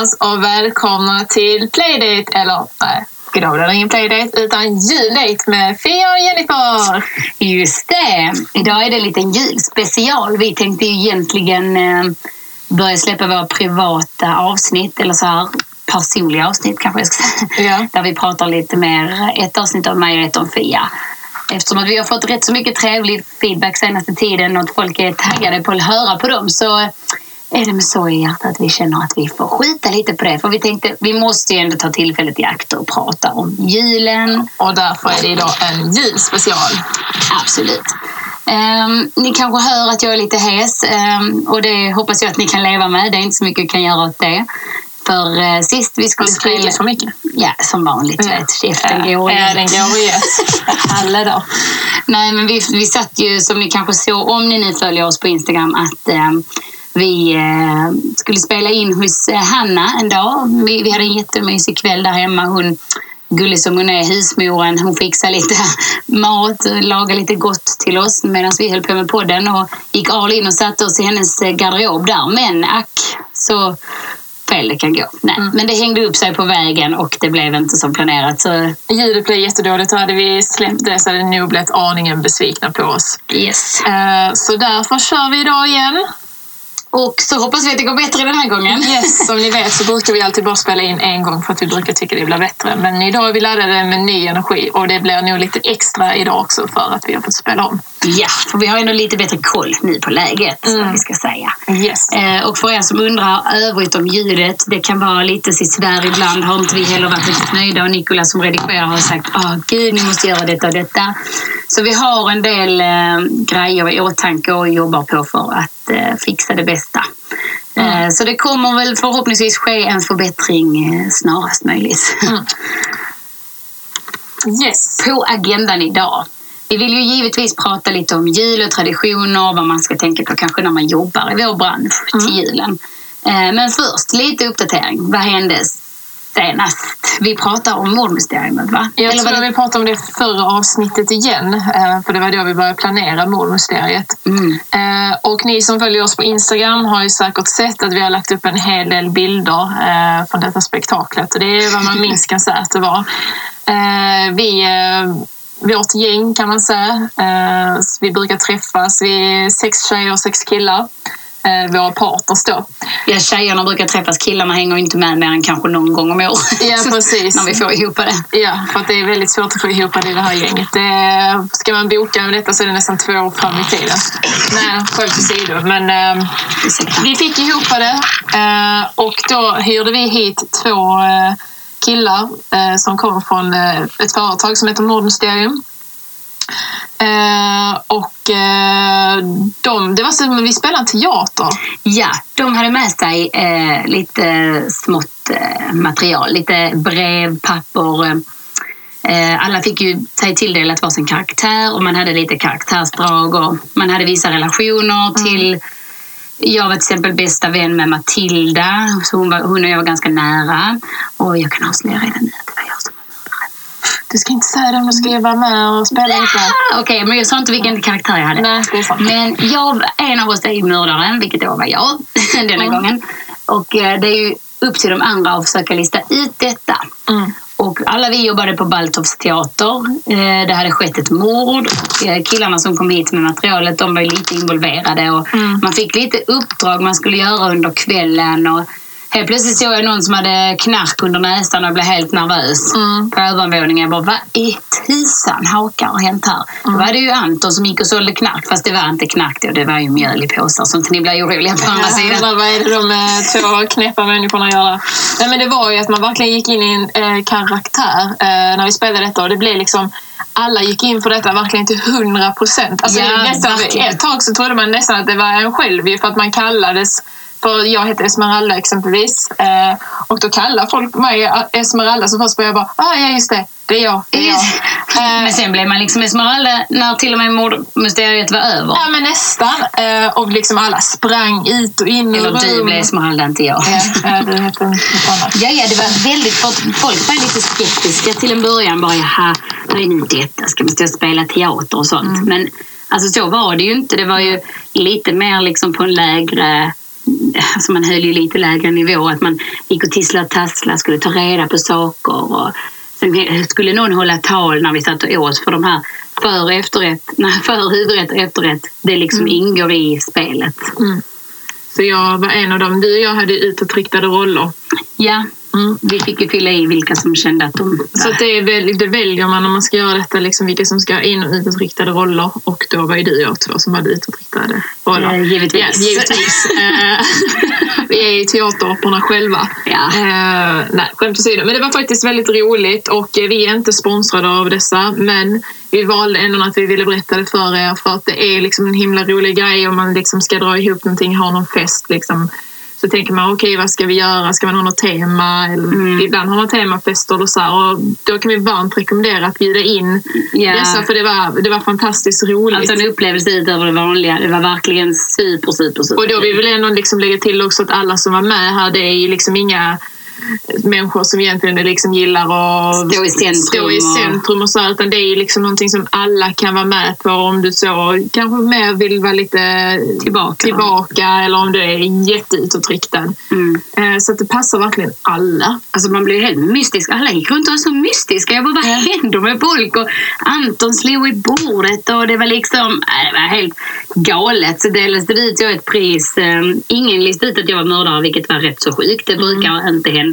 allesammans och välkomna till Playdate, eller nej, idag blir det ingen Playdate utan juldate med Fia och Jennifer. Just det. Idag är det en liten julspecial. Vi tänkte ju egentligen eh, börja släppa våra privata avsnitt, eller så här personliga avsnitt kanske jag ska säga. Ja. Där vi pratar lite mer, ett avsnitt om mig och ett om Fia. Eftersom att vi har fått rätt så mycket trevlig feedback senaste tiden och att folk är taggade på att höra på dem så är det med så i hjärtat att vi känner att vi får skita lite på det. För vi tänkte, vi måste ju ändå ta tillfället i akt och prata om julen. Och därför är det idag en julspecial. Absolut. Ehm, ni kanske hör att jag är lite hes ehm, och det hoppas jag att ni kan leva med. Det är inte så mycket jag kan göra åt det. För eh, sist vi skulle skriker så mycket. Ja, som vanligt. Ja. Vet, käften går Ja, ju. den går ju alla dagar. Nej, men vi, vi satt ju, som ni kanske såg, om ni nu följer oss på Instagram, att eh, vi eh, skulle spela in hos eh, Hanna en dag. Vi, vi hade en jättemysig kväll där hemma. Hon, gullig som hon är, husmoren, hon fixade lite mat, lagade lite gott till oss medan vi höll på med podden och gick all in och satte oss i hennes eh, garderob där. Men ack, så fel det kan gå. Nej, men det hängde upp sig på vägen och det blev inte som planerat. Så Ljudet blev jättedåligt och hade vi släppt det så hade ni nog blivit aningen besvikna på oss. yes. Eh, Så därför kör vi idag igen. Och så hoppas vi att det går bättre den här gången. Yes, som ni vet så brukar vi alltid bara spela in en gång för att vi brukar tycka det blir bättre. Men idag är vi laddade med ny energi och det blir nog lite extra idag också för att vi har fått spela om. Ja, för vi har ändå lite bättre koll nu på läget, Mm. vi ska säga. Yes. Eh, och för er som undrar övrigt om ljudet, det kan vara lite sisådär ibland. Har inte vi heller varit riktigt nöjda och Nikola som redigerar har sagt åh gud, ni måste göra detta och detta. Så vi har en del eh, grejer i åtanke och jobbar på för att eh, fixa det bästa. Eh, så det kommer väl förhoppningsvis ske en förbättring eh, snarast möjligt. Yes. på agendan idag. Vi vill ju givetvis prata lite om jul och traditioner, vad man ska tänka på kanske när man jobbar i vår bransch till julen. Eh, Men först, lite uppdatering. Vad hände senast? Vi pratar om mordmysteriet, va? Jag Eller tror det... vi pratade om det förra avsnittet igen, eh, för det var då vi började planera mordmysteriet. Mm. Eh, Och ni som följer oss på Instagram har ju säkert sett att vi har lagt upp en hel del bilder eh, från detta spektaklet. Och det är vad man minst kan säga att det var. Vi, vårt gäng kan man säga, vi brukar träffas, vi är sex tjejer och sex killar. Eh, Våra partners då. Ja, tjejerna brukar träffas, killarna hänger inte med mer än kanske någon gång om året. Ja, precis. när vi får ihop det. Ja, för att det är väldigt svårt att få ihop det i det här gänget. Det, ska man boka med detta så är det nästan två år fram i tiden. Nej, skämt åsido. Men eh, vi fick ihop det eh, och då hyrde vi hit två eh, killar eh, som kommer från eh, ett företag som heter Mordmysterium. Eh, och eh, de, det var som vi spelade en teater. Ja, de hade med sig eh, lite smått eh, material. Lite brev, papper. Eh, alla fick ju sig tilldelat varsin karaktär och man hade lite karaktärsdrag och man hade vissa relationer till jag var till exempel bästa vän med Matilda, så hon, var, hon och jag var ganska nära. Och jag kan avslöja redan nu att det var jag som var mördaren. Du ska inte säga det om du ska vara med och spela lite. Okej, men jag sa inte vilken karaktär jag hade. Nej, det är sant. Men jag, en av oss är mördaren, vilket då var jag denna Mm. gången. Och eh, det är ju upp till de andra att försöka lista ut detta. Mm. Och alla vi jobbade på Baltovs teater. Eh, Det hade skett ett mord. Eh, Killarna som kom hit med materialet de var lite involverade. Och Mm. Man fick lite uppdrag man skulle göra under kvällen. Och helt plötsligt såg jag någon som hade knark under näsan och blev helt nervös Mm. på övervåningen. Jag bara, vad i tusan hakar har hänt här? Då var det ju Anton som gick och sålde knark. Fast det var inte knark då, det var ju mjöl i påsar. Så inte ni blir oroliga på andra sidan. undrar, vad är det de eh, två knäppa människorna gör? Nej, men det var ju att man verkligen gick in i en eh, karaktär eh, när vi spelade detta och det blev liksom alla gick in för detta verkligen till hundra procent. Alltså, Ja, nästan- ett tag så trodde man nästan att det var en själv för att man kallades för jag heter Esmeralda exempelvis. Eh, och då kallar folk mig Esmeralda så först började jag bara, ah, ja just det, det är jag. Det är jag. Eh, Men sen blev man liksom Esmeralda när till och med mordmysteriet var över. ja men nästan. Eh, och liksom alla sprang ut och in i Eller du blev Esmeralda, inte jag. Ja, du heter något annat. Ja, ja, det var väldigt... Folk var lite skeptiska till en början. Bara, jaha, vad är nu detta? Ska man stå och spela teater och sånt? Mm. Men alltså, så var det ju inte. Det var ju lite mer liksom på en lägre alltså man höll ju lite lägre nivå. Att man gick och tisslade och tasslade, skulle ta reda på saker. Och sen skulle någon hålla tal när vi satt och åt för de här för och efterrätt, nej, för huvudrätt och efterrätt, det liksom Mm. ingår i spelet. Så jag var en av dem. Du och jag hade utåtriktade roller. Ja, Mm. vi fick ju fylla i vilka som kände att de... Så att det, är väl, det väljer man om man ska göra detta, liksom vilka som ska ha in och utåtriktade roller. Och då var ju du och jag två som hade utåtriktade roller. Eh, givetvis. Ja, givetvis. Eh, vi är ju teateraporna själva. Ja. Eh, nej, skämt åsido. Men det var faktiskt väldigt roligt och vi är inte sponsrade av dessa. Men vi valde ändå att vi ville berätta det för er för att det är liksom en himla rolig grej om man liksom ska dra ihop någonting, ha någon fest. Liksom. Så tänker man, okej vad ska vi göra? Ska man ha något tema? Eller, Mm. Ibland har man temafester och så här, och Då kan vi varmt rekommendera att bjuda in Ja. dessa för det var, det var fantastiskt roligt. Alltså en upplevelse utöver det vanliga. Det var verkligen super, super, super. Och då vill vi väl ändå liksom lägga till också att alla som var med här, det är ju liksom inga människor som egentligen liksom gillar att Stå i centrum stå i och- centrum och så, utan det är liksom någonting som alla kan vara med på om du så kanske mer vill vara lite Tillbaka. tillbaka eller om du är jätteutåtriktad. Mm. Eh, Så det passar verkligen alla. Alltså man blev helt mystisk. Alla gick runt och var så mystiska. Jag bara, vad händer med folk? Och Anton slog i bordet och det var liksom, nej, det var helt galet. Så delades det ut jag ett pris. Eh, Ingen listade ut att jag var mördare, vilket var rätt så sjukt. Det brukar inte hända.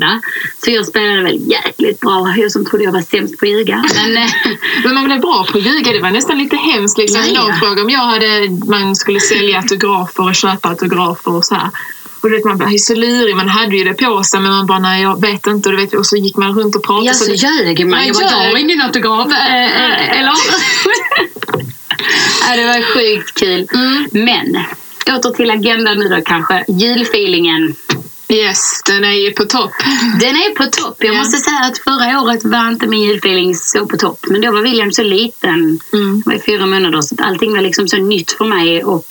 Så jag spelade väl jäkligt bra. Jag som trodde jag var sämst på att ljuga. Men, eh, Men man blev bra på att ljuga. Det var nästan lite hemskt. Liksom. Ja, ja. Någon frågade om jag hade, man skulle sälja autografer och köpa autografer och så här. Och vet, man blev så lurig. Man hade ju det på sig men man bara, nej jag vet inte. Och, vet, och så gick man runt och pratade. ja, så ljög man. Jag bara, jag har ingen autograf. Eller? ja, det var sjukt kul. Men, åter till agendan nu då kanske. Julfeelingen. Yes, den är ju på topp. Den är på topp. Jag Ja. måste säga att förra året var inte min julfeeling så på topp. Men då var William så liten. Mm. Var i fyra månader. Så allting var liksom så nytt för mig. Och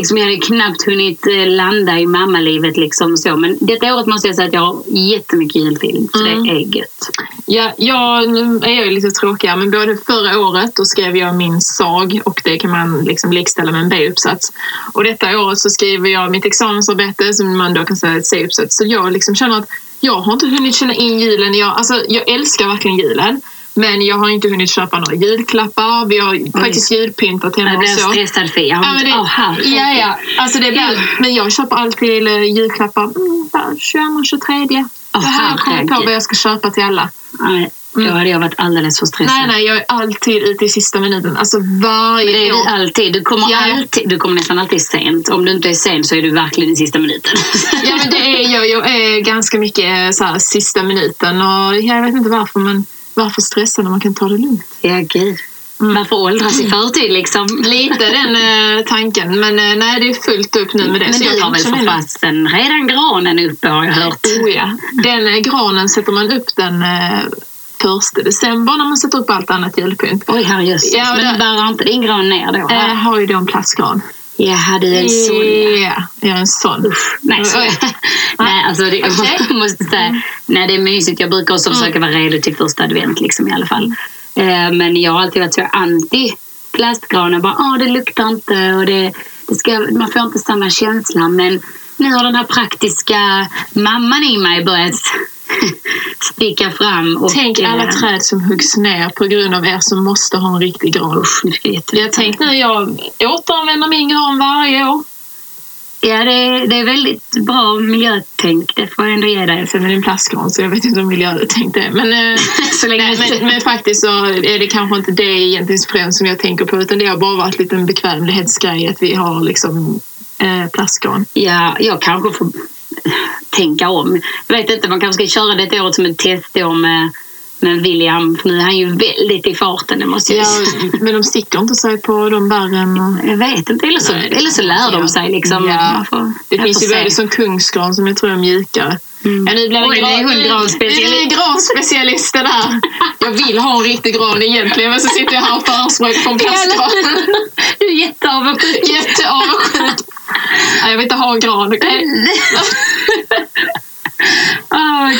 liksom jag hade knappt hunnit eh, landa i mammalivet. Liksom så. Men detta året måste jag säga att jag har jättemycket julfeeling. Så Mm. det är gött. Ja, jag, nu är jag lite tråkigare, men både förra året då skrev jag min sag och det kan man liksom likställa med en B-uppsats. Och detta året så skriver jag mitt examensarbete som man då kan säga är ett C-uppsats. Så jag liksom känner att jag har inte hunnit känna in julen. Jag, alltså, jag älskar verkligen julen. Men jag har inte hunnit köpa några julklappar. Vi har faktiskt julpyntat hemma Jag blev så. stressad för jag har Ja, inte... det, herregud. ja, ja. Alltså det blir, men jag köper alltid eh, julklappar mm, där 22, 23. Åh, det här jag kommit på vad jag ska köpa till alla. Nej, då hade jag varit alldeles för stressad. Nej, nej, jag är alltid ute i sista minuten. Alltså varje Men det är du alltid. Du kommer, Ja, ja. alltid. du kommer nästan alltid sent. Om du inte är sen så är du verkligen i sista minuten. Ja, men det är jag. Jag är ganska mycket eh, så här, sista minuten. Och jag vet inte varför, men varför stressa när man kan ta det lugnt? ja, gud. Varför åldras i förtid liksom? Lite den eh, tanken. Men eh, nej, det är fullt upp nu med det. Men så jag du har väl för fasen redan granen uppe har jag hört. Oh, ja. Den eh, granen sätter man upp den eh, första december när man sätter upp allt annat julpynt. Oj, herrejösses. Ja, Men bärrar inte din gran ner då? Jag har ju då en plastgran. Jaha, du är en sån. Ja, jag är en sån. Nej, så, nej, alltså det, jag Okej. måste säga, nej, det är mysigt. Jag brukar också försöka vara redo till första advent liksom, i alla fall. Eh, men jag har alltid varit så anti plastgranar. Bara, Åh, det luktar inte och det, det ska, man får inte samma känsla. Men nu har den här praktiska mamman i mig börjat sticka fram. Och, Tänk alla eh, träd som huggs ner på grund av er som måste ha en riktig gran. Usch, jag tänkte nu, jag återanvänder min gran varje år. Ja, det är, det är väldigt bra miljötänk. Det får jag ändå ge dig. Sen är det en plastgran så jag vet inte om miljötänk det är. Men, eh, Så länge nej, men, men faktiskt så är det kanske inte det egentligen främst som jag tänker på utan det har bara varit lite en bekvämlighetsgrej att vi har liksom eh, plastgran. Ja, jag kanske får tänka om. Jag vet inte, man kanske ska köra detta året som ett testår med, med William. Nu är han ju väldigt i farten, det måste jag Ja, men de sticker inte sig på de. Och... Jag vet inte, eller så, Nej, eller så lär de sig. Liksom. Ja. Får, Det finns ju både som kungsgran som jag tror är mjukare. Mm. Ja, nu blir Oj, granspecialist. Nu är granspecialisten här. Jag vill ha en riktig gran egentligen men så sitter jag här och förespråkar på en plastgran. Du är jätteavundsjuk. Jätteavundsjuk. Nej, Jag vill inte ha en gran, okej? Åh, vad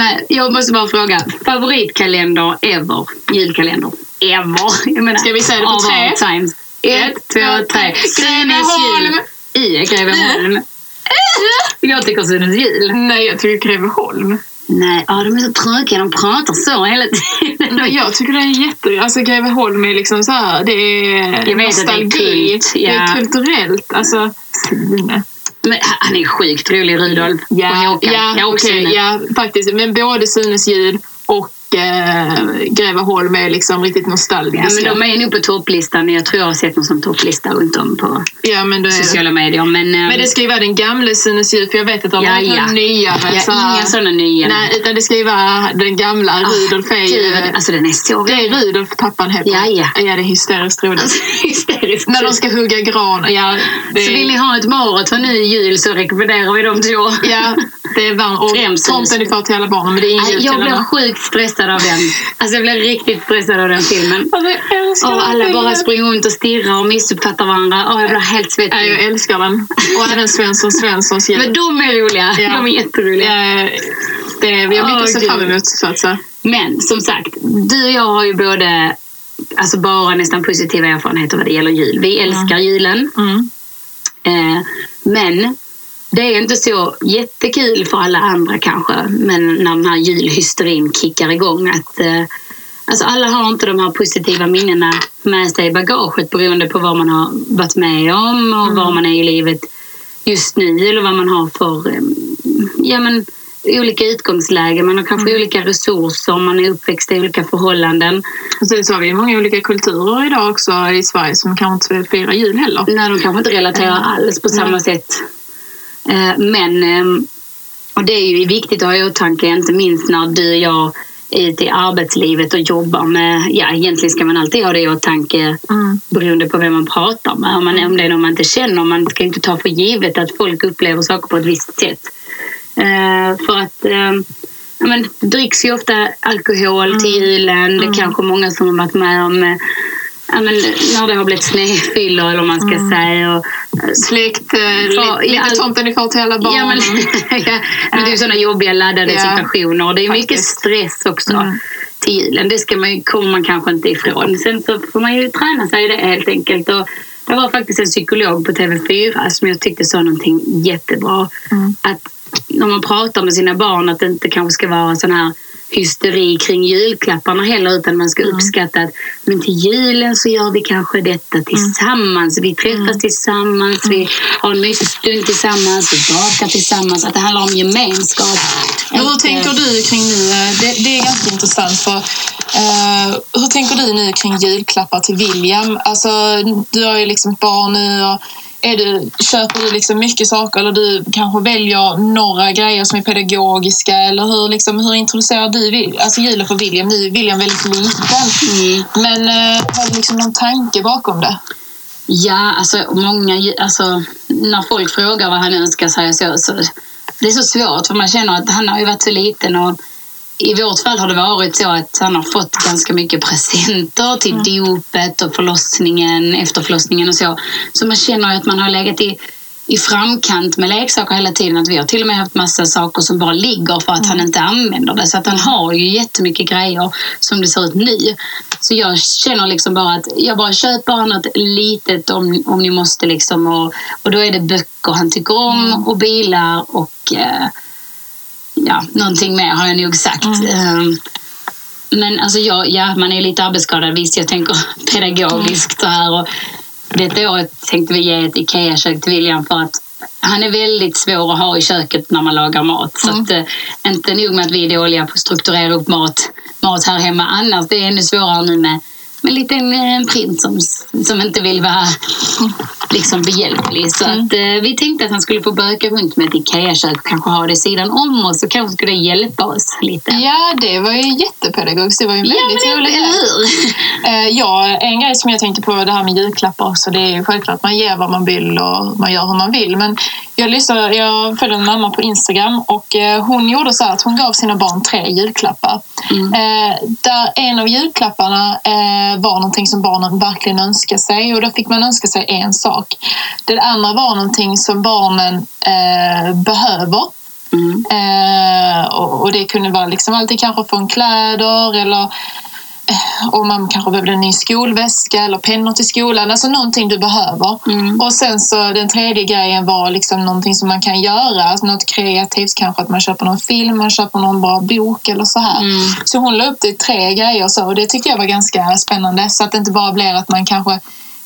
Ah. Nej, jag måste bara fråga. Favoritkalender ever? Julkalender? Ever? Jag menar, Ska vi säga det på tre? times. Ett, två, tre. Greveholm. I Greveholm. Jag tycker Sunes jul. Nej, jag tycker Greveholm. Nej, ja, de är så tråkiga. De pratar så hela tiden. Men jag tycker det är jätte... Alltså Greveholm är liksom så här, det är Jag vet att det är nostalgi. kult, Det är ja. kulturellt. Alltså, Sune. Men han är sjukt rolig, Rudolf. och Håkan. ja, okej, Sune. ja, faktiskt. Men både Sunes jul och eh, Greveholm är liksom riktigt nostalgiska. Ja, men de är nog på topplistan. Jag tror jag har sett någon som topplista runt om på Ja, men, sociala medier. Men, eh, men det ska ju vara den gamla Sunes för jag vet att de Ja, har ja. nyare. ja, så inga sådana nya. Nej, utan det ska ju vara den gamla. Rudolf är ju... Alltså den är så Det är Rudolf pappan heter. Ja, ja. ja, det är hysteriskt roligt. Alltså, hysteriskt. När de ska hugga gran. Ja, det, Så vill ni ha ett maraton nu i jul så rekommenderar vi de två. ja, det är varmt. Och tomten är far till alla barnen, men det är ingen Nej, jul Jag alla. sjukt stressad av den. Alltså jag blev riktigt stressad av den filmen. Alltså, Och alla bara filmen. springer runt och stirrar och missuppfattar varandra. Och jag blir helt Ja, jag svettig. älskar den. Och även Svensson Svenssons jul. Men de är roliga. Ja. De är jätteroliga. Ja, det är, vi har mycket Åh, att se fram emot, så att säga. Men som sagt, du och jag har ju både alltså bara nästan positiva erfarenheter vad det gäller jul. Vi älskar julen. Mm. Eh, men det är inte så jättekul för alla andra kanske. Men när den här julhysterin kickar igång. Att, eh, alltså alla har inte de här positiva minnena med sig i bagaget beroende på vad man har varit med om och var man är i livet just nu. Eller vad man har för eh, ja, men, olika utgångslägen. Man har kanske olika resurser. Man är uppväxt i olika förhållanden. Och sen så har vi många olika kulturer idag också i Sverige som kanske inte firar jul heller. när de kanske inte relaterar alls på samma sätt. Eh, Men, ehm, och det är ju viktigt att ha i åtanke, inte minst när du och jag är ute i arbetslivet och jobbar med, ja egentligen ska man alltid ha det i åtanke Mm. beroende på vem man pratar med. Om, man, om det är någon man inte känner, man ska inte ta för givet att folk upplever saker på ett visst sätt. Eh, för att ehm, ja, men, det dricks ju ofta alkohol till julen. Det är kanske många som har varit med om eh, ja, men, när det har blivit snedfyllor eller vad man ska säga. Och, eh, Släkt, eh, Ja, lite, i lite tomten är far till alla barnen. Ja, men, ja, men det är ju sådana jobbiga laddade Ja, situationer. Och det är mycket faktiskt. stress också Mm. till julen. Det ska man, kommer man kanske inte ifrån. Sen så får man ju träna sig i det helt enkelt. Och det var faktiskt en psykolog på TV4 som jag tyckte sa någonting jättebra. Mm. Att när man pratar med sina barn att det inte kanske ska vara sån här hysteri kring julklapparna heller utan man ska uppskatta att men till julen så gör vi kanske detta tillsammans. Vi träffas tillsammans, vi har en mysig stund tillsammans, vi bakar tillsammans. Att det handlar om gemenskap. Men hur tänker du kring nu? Det, det är ganska intressant för eh, hur tänker du nu kring julklappar till William? Alltså, du har ju liksom ett barn nu och är du, köper du liksom mycket saker eller du kanske väljer några grejer som är pedagogiska eller hur, liksom, hur introducerar du alltså, julen för William? Nu är William väldigt liten Mm. men eh, har du liksom någon tanke bakom det? Ja, alltså många, alltså när folk frågar vad han önskar sig så, så det är så svårt för man känner att han har ju varit så liten och i vårt fall har det varit så att han har fått ganska mycket presenter till dopet och förlossningen, efter förlossningen och så. Så man känner ju att man har legat i, i framkant med leksaker hela tiden. Att vi har till och med haft massa saker som bara ligger för att han inte använder det. Så att han har ju jättemycket grejer som det ser ut nu. Så jag känner liksom bara att jag bara köper bara något litet om, om ni måste liksom. Och, och då är det böcker han tycker om och bilar och eh, ja, någonting mer har jag nog sagt. Ehm, Men alltså jag, ja, man är lite arbetsskadad. Visst, jag tänker pedagogiskt så här. Och detta året tänkte vi ge ett IKEA-kök till William för att han är väldigt svår att ha i köket när man lagar mat. Så att, eh, inte nog med att vi är dåliga på att strukturera upp mat, mat här hemma annars. Det är ännu svårare nu med, med en liten eh, prins som, som inte vill vara liksom behjälplig. Så att, eh, vi tänkte att han skulle få böka runt med ett IKEA-kök och kanske ha det sidan om oss så kanske skulle det hjälpa oss lite. Ja, det var ju jättepedagogiskt. Det var ju Ja, väldigt men rolig eller hur? Eh, Ja, en grej som jag tänkte på det här med julklappar också. Det är ju självklart att man ger vad man vill och man gör hur man vill. Men jag, lyssnade, jag följde en mamma på Instagram och eh, hon gjorde så att hon gav sina barn tre julklappar. Mm. Eh, där en av julklapparna eh, var någonting som barnen verkligen önskade sig och då fick man önska sig en sak. Det andra var någonting som barnen eh, behöver Mm. Eh, och, och det kunde vara liksom alltid kanske från kläder eller om man kanske behövde en ny skolväska eller pennor till skolan. Alltså någonting du behöver. Mm. Och sen så den tredje grejen var liksom någonting som man kan göra. Alltså något kreativt, kanske att man köper någon film, man köper någon bra bok eller så här. Mm. Så hon la upp det i tre grejer så, och det tyckte jag var ganska spännande. Så att det inte bara blir att man kanske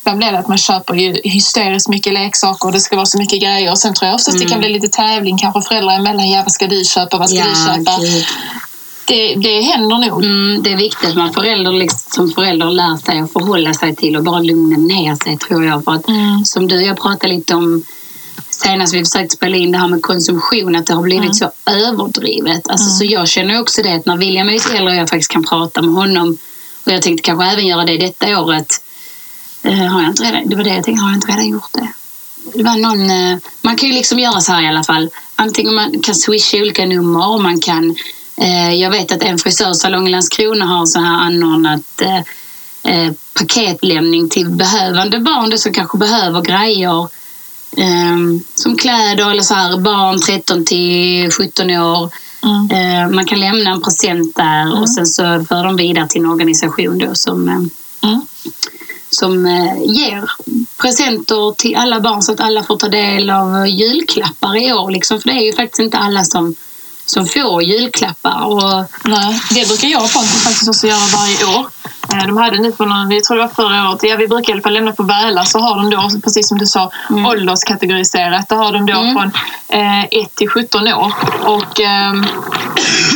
Ibland blir det att man köper ju hysteriskt mycket leksaker och det ska vara så mycket grejer. Och sen tror jag oftast det kan bli lite tävling kanske föräldrar emellan. Ja, vad ska du köpa? Vad ska Mm. Ja, du köpa? gud. Det, det händer nog. Mm, det är viktigt att man förälder, liksom, som förälder lär sig att förhålla sig till och bara lugna ner sig tror jag. För att, Mm. Som du och jag pratade lite om senast vi försökte spela in det här med konsumtion, att det har blivit Mm. så överdrivet. Alltså, Så jag känner också det att när William är äldre och jag faktiskt kan prata med honom och jag tänkte kanske även göra det detta året. Eh, har jag inte redan, det var det jag tänkte, har jag inte redan gjort det? Det var någon, eh, man kan ju liksom göra så här i alla fall. Antingen man kan swisha olika nummer och man kan eh, jag vet att en frisörsalong i Landskrona har så här anordnat eh, paketlämning till behövande barn det som kanske behöver grejer eh, som kläder eller så här barn 13 till 17 år. Mm. Man kan lämna en present där och sen så för de vidare till en organisation då som Mm som eh, ger presenter till alla barn så att alla får ta del av julklappar i år. Liksom. För det är ju faktiskt inte alla som, som får julklappar. Och, Nej, det brukar jag och Pontus faktiskt också göra varje år. Eh, De hade nu på någon, jag tror det var förra året, ja, vi brukar i alla fall lämna på Väla så har de då, precis som du sa, Mm. ålderskategoriserat. Då har de då Mm. från eh, 1 till 17 år. Och ehm,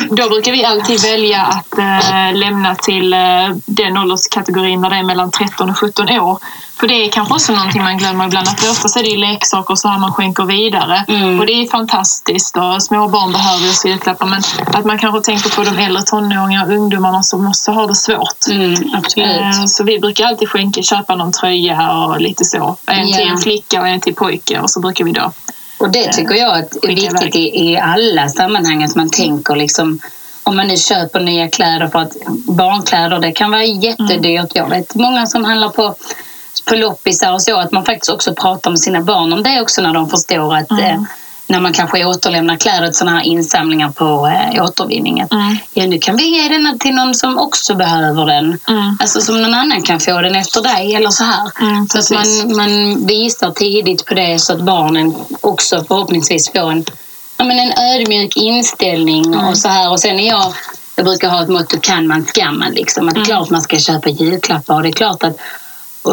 då brukar vi alltid välja att eh, lämna till eh, den ålderskategorin där det är mellan 13 och 17 år. För det är kanske också någonting man glömmer ibland, att för oftast är det leksaker så här man skänker vidare. Mm. Och det är fantastiskt och små barn behöver ju julklappar men att man kanske tänker på de äldre tonåringarna och ungdomarna som måste ha det svårt. mm, absolut. Eh, Så vi brukar alltid skänka, köpa någon tröja och lite så. En till Ja. en flicka och en till pojke och så brukar vi då. Och det tycker jag är viktigt i, i alla sammanhang att man tänker liksom om man nu köper nya kläder för att barnkläder det kan vara jättedyrt. Jag vet många som handlar på, på loppisar och så att man faktiskt också pratar med sina barn om det också när de förstår att eh, när man kanske återlämnar kläder till sådana här insamlingar på eh, återvinning. Mm. Ja, nu kan vi ge den till någon som också behöver den. Mm. Alltså som någon annan kan få den efter dig eller så här. Mm, så att man, man visar tidigt på det så att barnen också förhoppningsvis får en, ja, men en ödmjuk inställning Mm. och så här. Och sen är jag, jag brukar ha ett motto, kan man ska man liksom. Att det är Mm. klart man ska köpa julklappar och det är klart att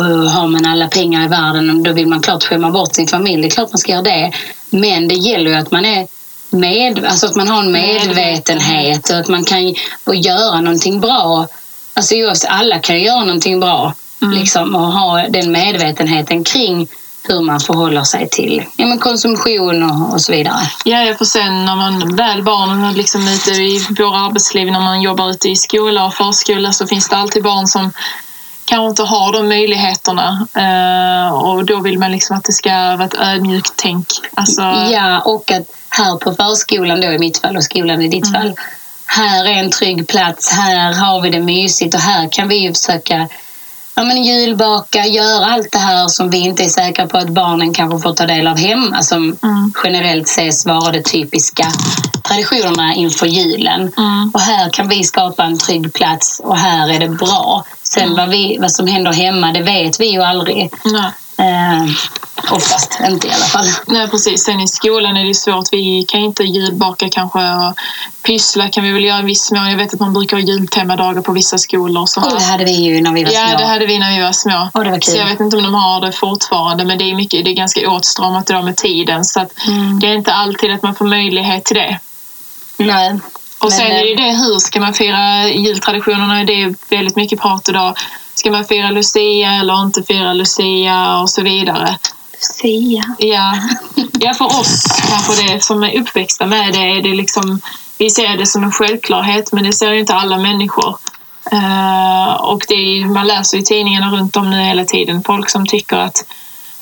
har man alla pengar i världen då vill man klart skämma bort sin familj. Det är klart man ska göra det. Men det gäller ju att man är med, alltså att man har en medvetenhet och att man kan och göra någonting bra. Alltså just, alla kan göra någonting bra Mm. liksom, och ha den medvetenheten kring hur man förhåller sig till ja, men konsumtion och, och så vidare. Ja, för sen när man väl barnen liksom ute i våra arbetsliv, när man jobbar ute i skola och förskola så finns det alltid barn som kanske inte har de möjligheterna. Eh, och då vill man liksom att det ska vara ett ödmjukt tänk. Alltså, Ja, och att här på förskolan då i mitt fall och skolan i ditt fall. Här är en trygg plats, här har vi det mysigt och här kan vi ju försöka ja, men julbaka, göra allt det här som vi inte är säkra på att barnen kanske får ta del av hemma som Mm. generellt ses vara de typiska traditionerna inför julen. Mm. Och här kan vi skapa en trygg plats och här är det bra. Sen vad, vi, vad som händer hemma, det vet vi ju aldrig. nej. Eh, oftast, inte i alla fall. Nej, precis. Sen i skolan är det svårt. Vi kan inte julbaka kanske och pyssla kan vi väl göra i viss mån. Jag vet att man brukar ha jultemadagar på vissa skolor. och Så Och det hade vi ju när vi var Ja, små. det hade vi när vi var små. Och det var kul. Så jag vet inte om de har det fortfarande, men det är, mycket, det är ganska åtstramat idag med tiden. Så att Mm. det är inte alltid att man får möjlighet till det. Nej. Och sen är det ju eh, det, hur ska man fira jultraditionerna? Det är väldigt mycket prat idag. Ska man fira Lucia eller inte fira Lucia och så vidare. Lucia. Ja, ja för oss kanske det som är uppväxta med det är det liksom, vi ser det som en självklarhet men det ser ju inte alla människor. Eh, och det är, ju- man läser i tidningarna runt om nu hela tiden folk som tycker att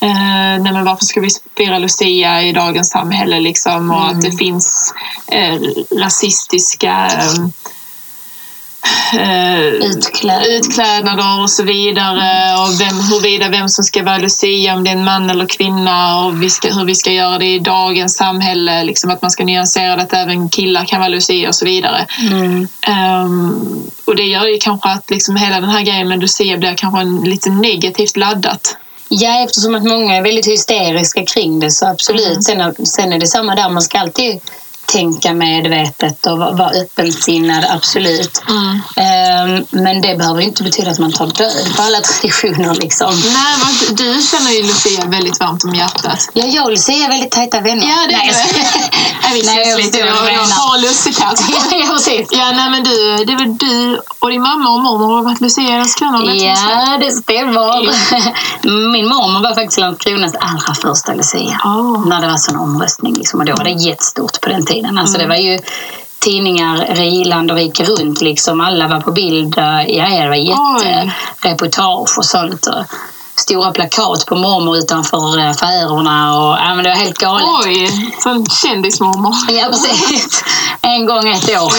uh, nej men varför ska vi fira Lucia i dagens samhälle liksom och att det finns eh, rasistiska eh, eh, Utklädd. utklädnader och så vidare. Och vem, huruvida vem som ska vara Lucia, om det är en man eller kvinna och vi ska, hur vi ska göra det i dagens samhälle. Liksom att man ska nyansera det att även killar kan vara Lucia och så vidare. Mm. Ehm, och det gör ju kanske att liksom hela den här grejen med Lucia blir kanske en, lite negativt laddat. Ja, eftersom att många är väldigt hysteriska kring det så absolut. Mm. Sen, sen är det samma där, man ska alltid tänka medvetet och vara, öppensinnad, absolut. Mm. Ehm, men det behöver inte betyda att man tar död på alla traditioner liksom. Nej, men du känner ju Lucia väldigt varmt om hjärtat. Ja, jag och Lucia är väldigt tajta vänner. Ja, det Nej, är jag. Nej, vi Nej, jag lite. Jag, jag har lussekatt. ja, precis. Ja, nej men du, det är väl du och din mamma och mormor har varit Lucia i Landskrona? jag. Ja, det stämmer. Min mormor var faktiskt Landskronas allra första Lucia. Åh. När det var sån omröstning. Liksom, och då var det jättestort på den tiden. Alltså, Det var ju tidningar i land och rike runt. Liksom. Alla var på bild. Ja, det var jättereportage och sånt. Och stora plakat på mormor utanför eh, affärerna. Och, ja, men det var helt galet. Oj, sån kändismormor. Ja, precis. En gång ett år.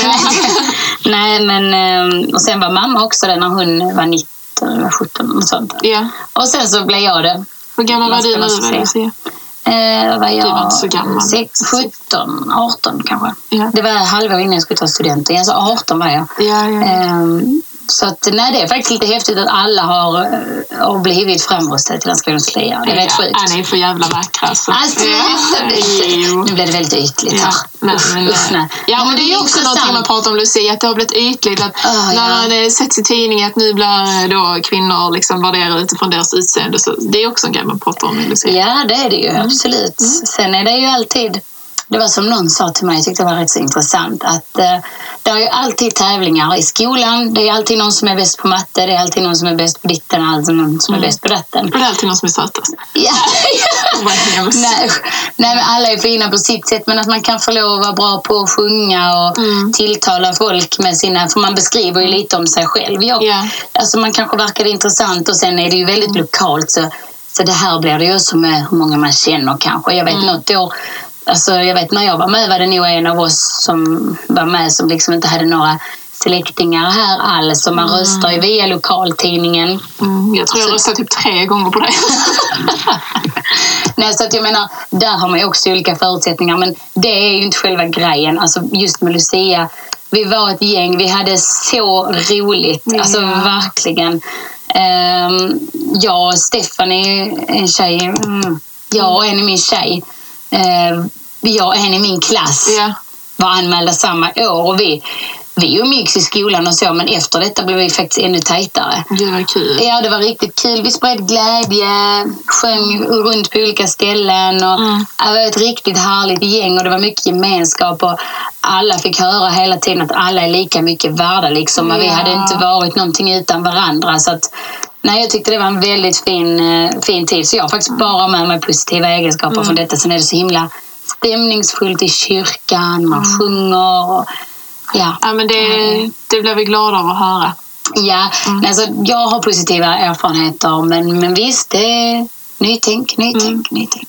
Nej, men eh, och sen var mamma också det när hon var 19, eller 17 och sånt. Ja. Och sen så blev jag det. Hur gammal var du när du var? Eh, var jag var inte så gammal. Sex, 17, 18 kanske. Ja. Det var halvår innan jag skulle ta studenten. Alltså 18 var jag. Ja, ja. Ehm, så att, nej, det är faktiskt lite häftigt att alla har, eh, har blivit framröstade till Landskronas Lea. Det är rätt sjukt. Ja, ni är för jävla vackra. Så. Alltså, ja. nu blev det väldigt ytligt Ja, här. nej, Usch, men, usch, nej. ja, men det är också någonting man pratar om Lucia, att det har blivit ytligt. Att Ah, när ja. man eh, sätts i tidningen att nu blir eh, då kvinnor liksom värderade utifrån deras utseende. Så det är också en grej man pratar om i Lucia. Ja, det är det ju Mm. absolut. Sen är det ju alltid, det var som någon sa till mig, jag tyckte det var rätt så intressant, att eh, det är ju alltid tävlingar i skolan. Det är alltid någon som är bäst på matte, det är alltid någon som är bäst på ditten alltid någon som är Mm. bäst på datten. Och det är alltid någon som är sötast. Ja. Nej, nej, men alla är fina på sitt sätt, men att man kan få lov att vara bra på att sjunga och Mm. tilltala folk med sina... För man beskriver ju lite om sig själv. Jag, Ja. alltså man kanske verkar intressant och sen är det ju väldigt lokalt. Så, så det här blir det ju också med hur många man känner kanske. Jag vet Mm. något år, alltså jag vet när jag var med var det nog en av oss som var med som liksom inte hade några släktingar här alls. Och man röstar ju via lokaltidningen. Mm, jag tror jag röstade typ tre gånger på det. Nej, så att jag menar, där har man ju också olika förutsättningar. Men det är ju inte själva grejen. Alltså just med Lucia. Vi var ett gäng, vi hade så roligt. Ja. Alltså verkligen. Ehm, jag och Stefan är en tjej. Mm, jag och en i min tjej. Uh, jag och en i min klass ja. var anmälda samma år. Och vi, vi umgicks i skolan och så, men efter detta blev vi faktiskt ännu tajtare. Gud vad kul. Ja, det var riktigt kul. Vi spred glädje, sjöng runt på olika ställen. Och Mm. Det var ett riktigt härligt gäng och det var mycket gemenskap. Och alla fick höra hela tiden att alla är lika mycket värda. Liksom. Och Vi Ja. hade inte varit någonting utan varandra. Så att, nej, jag tyckte det var en väldigt fin, eh, fin tid. Så jag har faktiskt bara med mig positiva egenskaper Mm. från detta. Sen är det så himla stämningsfullt i kyrkan. Man Mm. sjunger. Och, ja. Ja, men det, det blir vi glada av att höra. Ja, Mm. alltså, jag har positiva erfarenheter men, men visst, det är nytänk, nytänk, Mm. nytänk.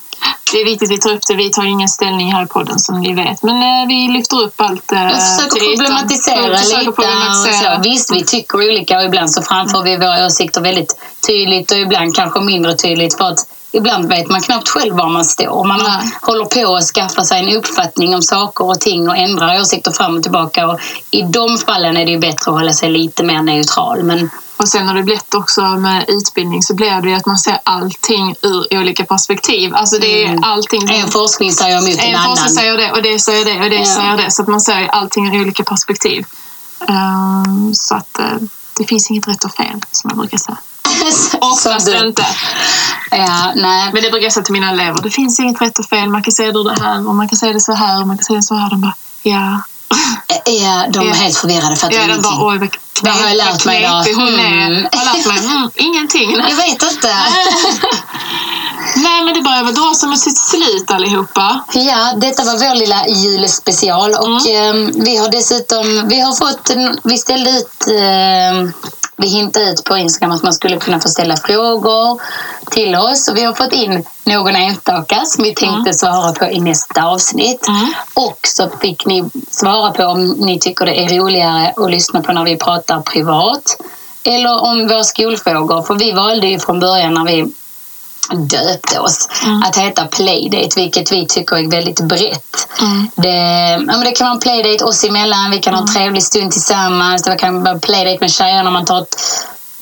Det är viktigt att vi tar upp det. Vi tar ju ingen ställning här i podden som ni vet. Men eh, vi lyfter upp allt eh, Jag försöker till problematisera Vi försöker lite. problematisera. Visst, vi tycker olika och ibland så framför vi våra åsikter väldigt tydligt och ibland kanske mindre tydligt för att ibland vet man knappt själv var man står. Man Nej. håller på att skaffa sig en uppfattning om saker och ting och ändrar åsikter fram och tillbaka. Och I de fallen är det ju bättre att hålla sig lite mer neutral. Men Och sen när det blivit också med utbildning så blir det ju att man ser allting ur olika perspektiv. Alltså det är Mm. allting. en forskning säger emot en, En annan. säger det och det säger det och det Ja. säger det. Så att man ser allting ur olika perspektiv. Ehm, så att eh, det finns inget rätt och fel som jag brukar säga. Oftast inte. Ja, nej. Men det brukar jag säga till mina elever. Det finns inget rätt och fel. Man kan se det det här och man kan se det så här och man kan se det så här. De bara, ja. Ja, de är Ja. helt förvirrade, fattar Ja, de ingenting. bara, oj vad Vad har jag lärt mig idag? knepig hon är. Mm. Jag har lärt mig mm, ingenting. Jag vet inte. Nej, men det börjar väl dra sig mot sitt slut allihopa. Ja, detta var vår lilla julspecial och Mm. eh, vi har dessutom vi har fått, vi ställde ut eh, vi hintade ut på Instagram att man skulle kunna få ställa frågor till oss. Och vi har fått in någon enstaka som vi tänkte Mm. svara på i nästa avsnitt. Mm. Och så fick ni svara på om ni tycker det är roligare att lyssna på när vi pratar privat eller om våra skolfrågor. För vi valde ju från början när vi döpte oss Mm. att heta Playdate, vilket vi tycker är väldigt brett. Mm. Det, ja, men det kan vara en playdate oss emellan, vi kan ha en trevlig stund tillsammans. Det kan vara playdate med tjejerna, man tar, ett,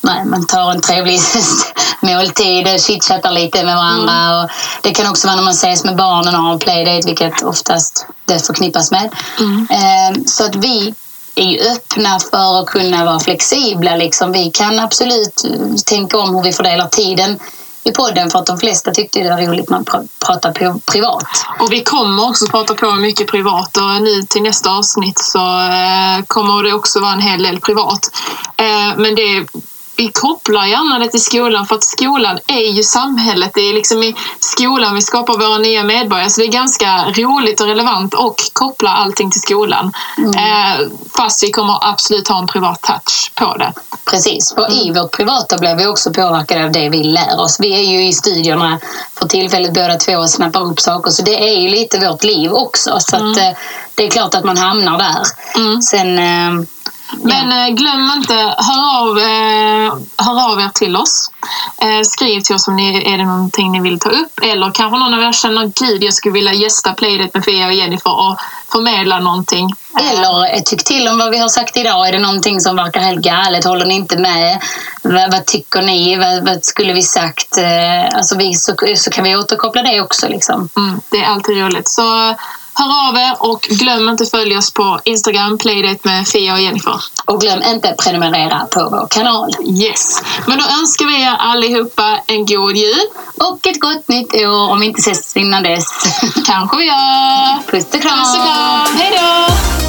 nej, man tar en trevlig måltid och chitchattar lite med varandra. Och det kan också vara när man ses med barnen och har en playdate, vilket oftast det förknippas med. Mm. Eh, Så att vi är ju öppna för att kunna vara flexibla. Liksom. Vi kan absolut eh, tänka om hur vi fördelar tiden i podden för att de flesta tyckte det var roligt man pratar på privat. Och vi kommer också prata på mycket privat och nu till nästa avsnitt så eh, kommer det också vara en hel del privat. Eh, men det vi kopplar gärna det till skolan för att skolan är ju samhället. Det är liksom i skolan vi skapar våra nya medborgare. Så det är ganska roligt och relevant och koppla allting till skolan. Eh, fast vi kommer absolut ha en privat touch på det. Precis, och i vårt privata blir vi också påverkade av det vi lär oss. Vi är ju i studierna för tillfället båda två och snappar upp saker så det är ju lite vårt liv också. Så att, eh, det är klart att man hamnar där. Mm. Sen, eh, Men eh, glöm inte, hör av, eh, hör av er till oss. Eh, skriv till oss om ni, är det någonting ni vill ta upp. Eller kanske någon av er känner gud jag skulle vilja gästa Playdate med Fia och Jennifer och förmedla någonting. Eller tyck till om vad vi har sagt idag. Är det någonting som verkar helt galet? Håller ni inte med? Vad, vad tycker ni? Vad, vad skulle vi sagt? Alltså vi, så, så kan vi återkoppla det också. Liksom. Mm, det är alltid roligt. Så hör av er och glöm inte följa oss på Instagram, Playdate med Fia och Jennifer. Och glöm inte prenumerera på vår kanal. Yes! Men då önskar vi er allihopa en god jul. Och ett gott nytt år om vi inte ses innan dess. Kanske vi gör. Puss och kram! Puss och kram! Hej då!